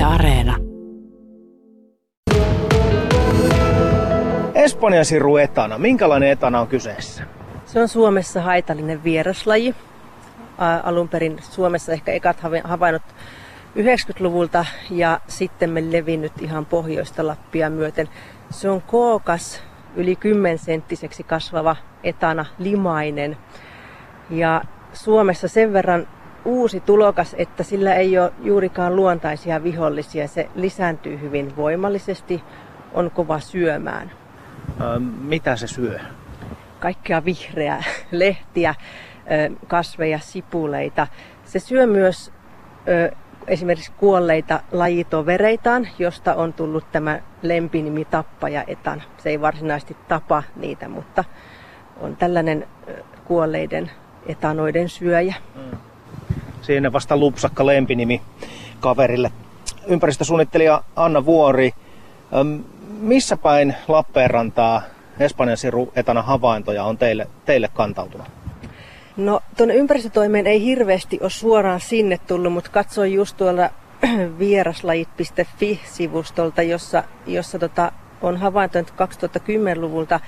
Yle Areena. Espanjan siru etana. Minkälainen etana on kyseessä? Se on Suomessa haitallinen vieraslaji. Alun perin Suomessa ehkä ekat havainnut 90-luvulta ja sitten me levinnyt ihan pohjoista Lappia myöten. Se on kookas, yli 10 senttiseksi kasvava etana, limainen. Ja Suomessa sen verran uusi tulokas, että sillä ei ole juurikaan luontaisia vihollisia. Se lisääntyy hyvin voimallisesti, on kova syömään. mitä se syö? Kaikkea vihreää, lehtiä, kasveja, sipuleita. Se syö myös esimerkiksi kuolleita lajitovereitaan, josta on tullut tämä lempinimi tappaja etan. Se ei varsinaisesti tapa niitä, mutta on tällainen kuolleiden etanoiden syöjä. Mm. Siinä vasta lupsakka lempinimi kaverille. Ympäristösuunnittelija Anna Vuori, missä päin Lappeenrantaa Espanjan siru etana havaintoja on teille, teille kantautunut? No tuonne ympäristötoimeen ei hirveästi ole suoraan sinne tullut, mutta katsoin just tuolla vieraslajit.fi-sivustolta, jossa, jossa tota, on havaintoja 2010-luvulta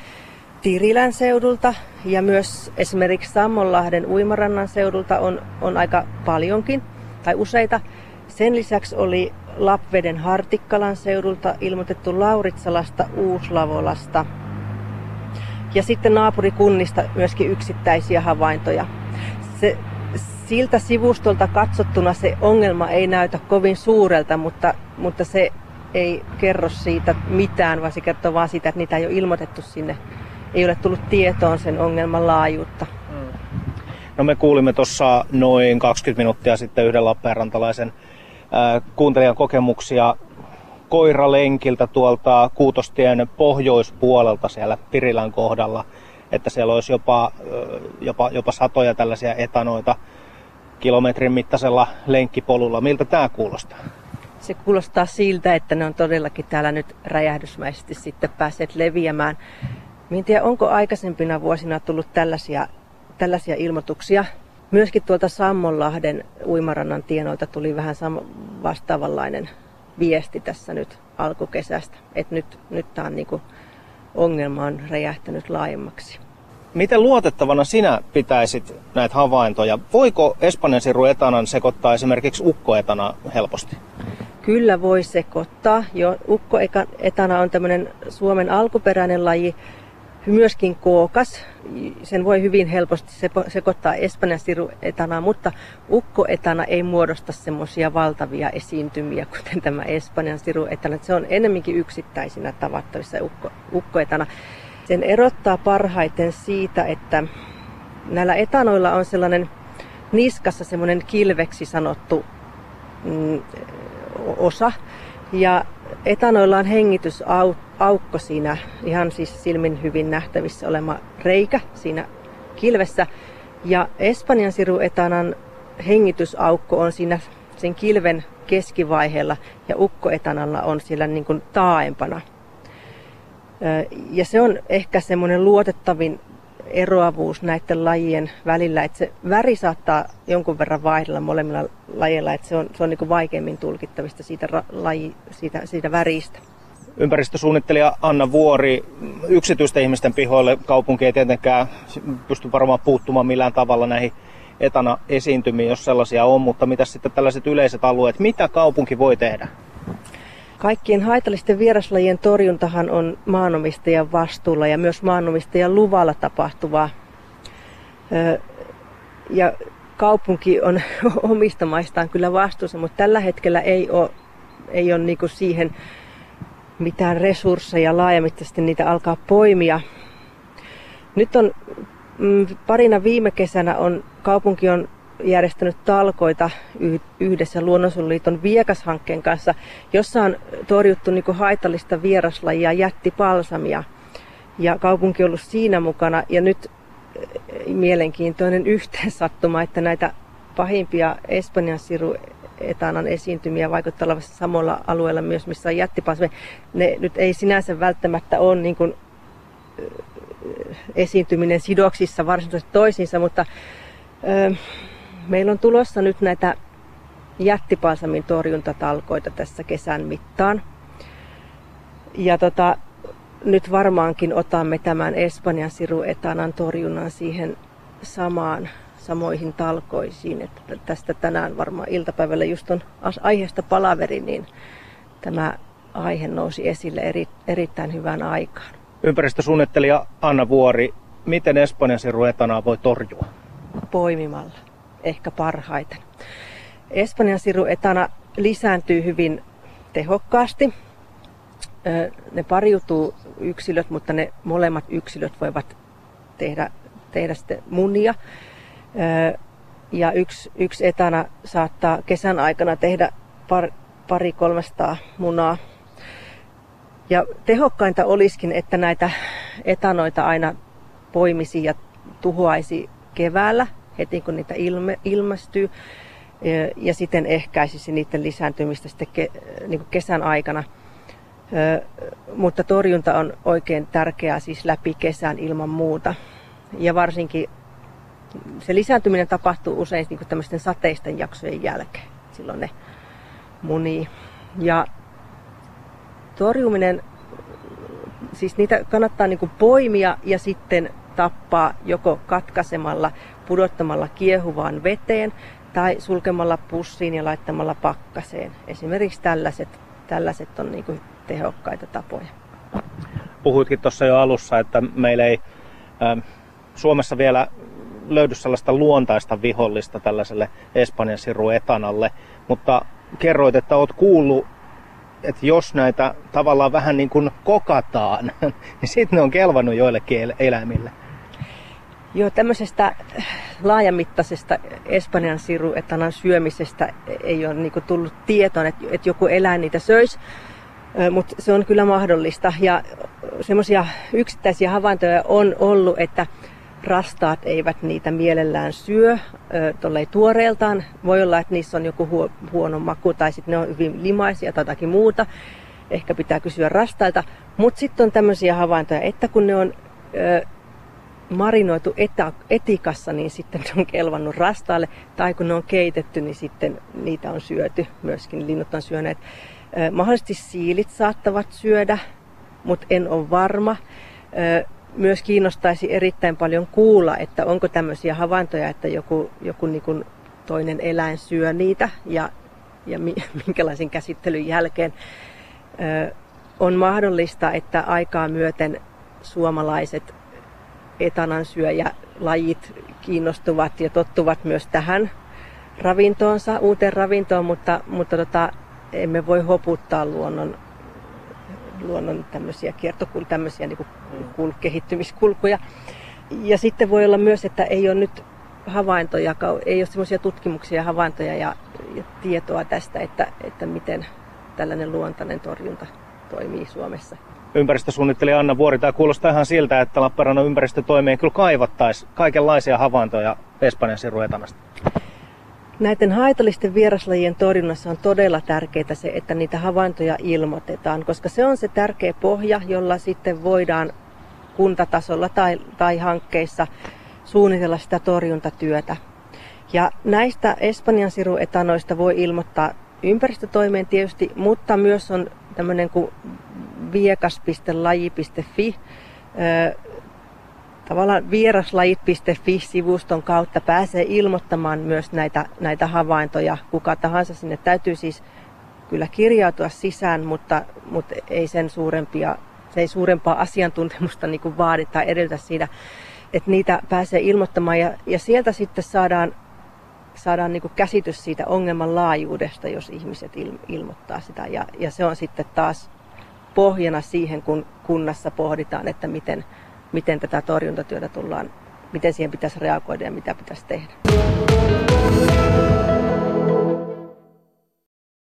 Tirilän seudulta ja myös esimerkiksi Sammonlahden uimarannan seudulta on, on aika paljonkin tai useita. Sen lisäksi oli Lapveden Hartikkalan seudulta ilmoitettu Lauritsalasta, Uuslavolasta ja sitten naapurikunnista myöskin yksittäisiä havaintoja. Se, siltä sivustolta katsottuna se ongelma ei näytä kovin suurelta, mutta, mutta se ei kerro siitä mitään, vaan se kertoo vain siitä, että niitä ei ole ilmoitettu sinne ei ole tullut tietoon sen ongelman laajuutta. Mm. No me kuulimme tuossa noin 20 minuuttia sitten yhden Lappeenrantalaisen äh, kuuntelijan kokemuksia koiralenkiltä tuolta Kuutostien pohjoispuolelta siellä Pirilän kohdalla, että siellä olisi jopa, jopa, jopa satoja tällaisia etanoita kilometrin mittaisella lenkkipolulla. Miltä tämä kuulostaa? Se kuulostaa siltä, että ne on todellakin täällä nyt räjähdysmäisesti sitten päässeet leviämään. En tiedä, onko aikaisempina vuosina tullut tällaisia, tällaisia ilmoituksia. Myöskin tuolta Sammonlahden uimarannan tienoilta tuli vähän sam- vastaavanlainen viesti tässä nyt alkukesästä, että nyt, nyt tämä on niinku, ongelma on räjähtänyt laajemmaksi. Miten luotettavana sinä pitäisit näitä havaintoja? Voiko Espanjan siru etanan sekoittaa esimerkiksi ukkoetana helposti? Kyllä voi sekoittaa. Jo, ukkoetana on tämmöinen Suomen alkuperäinen laji, myöskin kookas. Sen voi hyvin helposti sekoittaa Espanjan siruetana, mutta ukkoetana ei muodosta semmoisia valtavia esiintymiä, kuten tämä Espanjan siruetana. Se on enemmänkin yksittäisinä tavattavissa ukko, ukkoetana. Sen erottaa parhaiten siitä, että näillä etanoilla on sellainen niskassa semmoinen kilveksi sanottu mm, osa. Ja etanoilla on hengitysaukko siinä, ihan siis silmin hyvin nähtävissä olema reikä siinä kilvessä. Ja Espanjan siruetanan hengitysaukko on siinä sen kilven keskivaiheella ja ukkoetanalla on siellä niin kuin taaempana. Ja se on ehkä semmoinen luotettavin eroavuus näiden lajien välillä, että se väri saattaa jonkun verran vaihdella molemmilla lajeilla, että se on, se on niin vaikeimmin tulkittavista siitä, laji, siitä, siitä väristä. Ympäristösuunnittelija Anna Vuori, yksityisten ihmisten pihoille kaupunki ei tietenkään pysty varmaan puuttumaan millään tavalla näihin etana esiintymiin, jos sellaisia on, mutta mitä sitten tällaiset yleiset alueet, mitä kaupunki voi tehdä? Kaikkien haitallisten vieraslajien torjuntahan on maanomistajan vastuulla ja myös maanomistajan luvalla tapahtuvaa. Ja kaupunki on omista maistaan kyllä vastuussa, mutta tällä hetkellä ei ole, ei ole niinku siihen mitään resursseja laajamittaisesti niitä alkaa poimia. Nyt on mm, parina viime kesänä on kaupunki on järjestänyt talkoita yhdessä Luonnonsuojeluliiton Viekas-hankkeen kanssa, jossa on torjuttu niin haitallista vieraslajia jättipalsamia. Ja kaupunki on ollut siinä mukana ja nyt eh, mielenkiintoinen yhteensattuma, että näitä pahimpia Espanjan siru etanan esiintymiä vaikuttaa olevan samalla alueella myös, missä on jättipalsamia. Ne nyt ei sinänsä välttämättä ole niin kuin, esiintyminen sidoksissa varsinaisesti toisiinsa, mutta meillä on tulossa nyt näitä jättipalsamin torjuntatalkoita tässä kesän mittaan. Ja tota, nyt varmaankin otamme tämän Espanjan siruetanan torjunnan siihen samaan, samoihin talkoisiin. Että tästä tänään varmaan iltapäivällä just on aiheesta palaveri, niin tämä aihe nousi esille eri, erittäin hyvään aikaan. Ympäristösuunnittelija Anna Vuori, miten Espanjan siruetanaa voi torjua? Poimimalla, ehkä parhaiten. Espanjan siruetana lisääntyy hyvin tehokkaasti ne pariutuu yksilöt, mutta ne molemmat yksilöt voivat tehdä, tehdä sitten munia. Ja yksi, yksi etana saattaa kesän aikana tehdä par, pari 300 munaa. Ja tehokkainta olisikin, että näitä etanoita aina poimisi ja tuhoaisi keväällä, heti kun niitä ilme, ilmestyy, ja siten ehkäisisi niiden lisääntymistä sitten ke, niin kesän aikana – mutta torjunta on oikein tärkeää siis läpi kesän ilman muuta. Ja varsinkin se lisääntyminen tapahtuu usein niin tämmöisten sateisten jaksojen jälkeen. Silloin ne munii. Ja torjuminen, siis niitä kannattaa niin poimia ja sitten tappaa joko katkaisemalla, pudottamalla kiehuvaan veteen tai sulkemalla pussiin ja laittamalla pakkaseen. Esimerkiksi tällaiset, tällaiset on niin tehokkaita tapoja. Puhuitkin tuossa jo alussa, että meillä ei äh, Suomessa vielä löydy sellaista luontaista vihollista tällaiselle Espanjan siruetanalle, mutta kerroit, että olet kuullut, että jos näitä tavallaan vähän niin kuin kokataan, niin sitten ne on kelvannut joillekin eläimille. Joo, tämmöisestä laajamittaisesta Espanjan siruetanan syömisestä ei ole niin tullut tietoon, että, että joku eläin niitä söisi mutta se on kyllä mahdollista. Ja semmoisia yksittäisiä havaintoja on ollut, että rastaat eivät niitä mielellään syö tuollei tuoreeltaan. Voi olla, että niissä on joku huono maku tai sitten ne on hyvin limaisia tai jotakin muuta. Ehkä pitää kysyä rastailta. Mutta sitten on tämmöisiä havaintoja, että kun ne on ö, marinoitu etä, etikassa, niin sitten ne on kelvannut rastaalle. Tai kun ne on keitetty, niin sitten niitä on syöty. Myöskin linnut on syöneet. Mahdollisesti siilit saattavat syödä, mutta en ole varma. Myös kiinnostaisi erittäin paljon kuulla, että onko tämmöisiä havaintoja, että joku, joku niin kuin toinen eläin syö niitä ja, ja minkälaisen käsittelyn jälkeen. On mahdollista, että aikaa myöten suomalaiset etanansyöjälajit kiinnostuvat ja tottuvat myös tähän ravintoonsa, uuteen ravintoon, mutta, mutta tota, emme voi hoputtaa luonnon, luonnon tämmöisiä kiertokul, tämmöisiä niin kuin kehittymiskulkuja. Ja sitten voi olla myös, että ei ole nyt havaintoja, ei ole semmoisia tutkimuksia, havaintoja ja, ja tietoa tästä, että, että miten tällainen luontainen torjunta toimii Suomessa. Ympäristösuunnittelija Anna Vuori, tämä kuulostaa ihan siltä, että Lappeenrannan ympäristötoimeen kyllä kaivattaisiin kaikenlaisia havaintoja Espanjan siruetanasta. Näiden haitallisten vieraslajien torjunnassa on todella tärkeää se, että niitä havaintoja ilmoitetaan, koska se on se tärkeä pohja, jolla sitten voidaan kuntatasolla tai, tai hankkeissa suunnitella sitä torjuntatyötä. Ja näistä Espanjan siruetanoista voi ilmoittaa ympäristötoimeen tietysti, mutta myös on tämmöinen kuin viekas.laji.fi tavallaan vieraslajit.fi-sivuston kautta pääsee ilmoittamaan myös näitä, näitä havaintoja. Kuka tahansa sinne täytyy siis kyllä kirjautua sisään, mutta, mutta ei sen suurempia, se ei suurempaa asiantuntemusta niin kuin vaadi tai edellytä siitä, että niitä pääsee ilmoittamaan ja, ja sieltä sitten saadaan, saadaan niin kuin käsitys siitä ongelman laajuudesta, jos ihmiset il, ilmoittaa sitä. Ja, ja se on sitten taas pohjana siihen, kun kunnassa pohditaan, että miten, miten tätä torjuntatyötä tullaan, miten siihen pitäisi reagoida ja mitä pitäisi tehdä.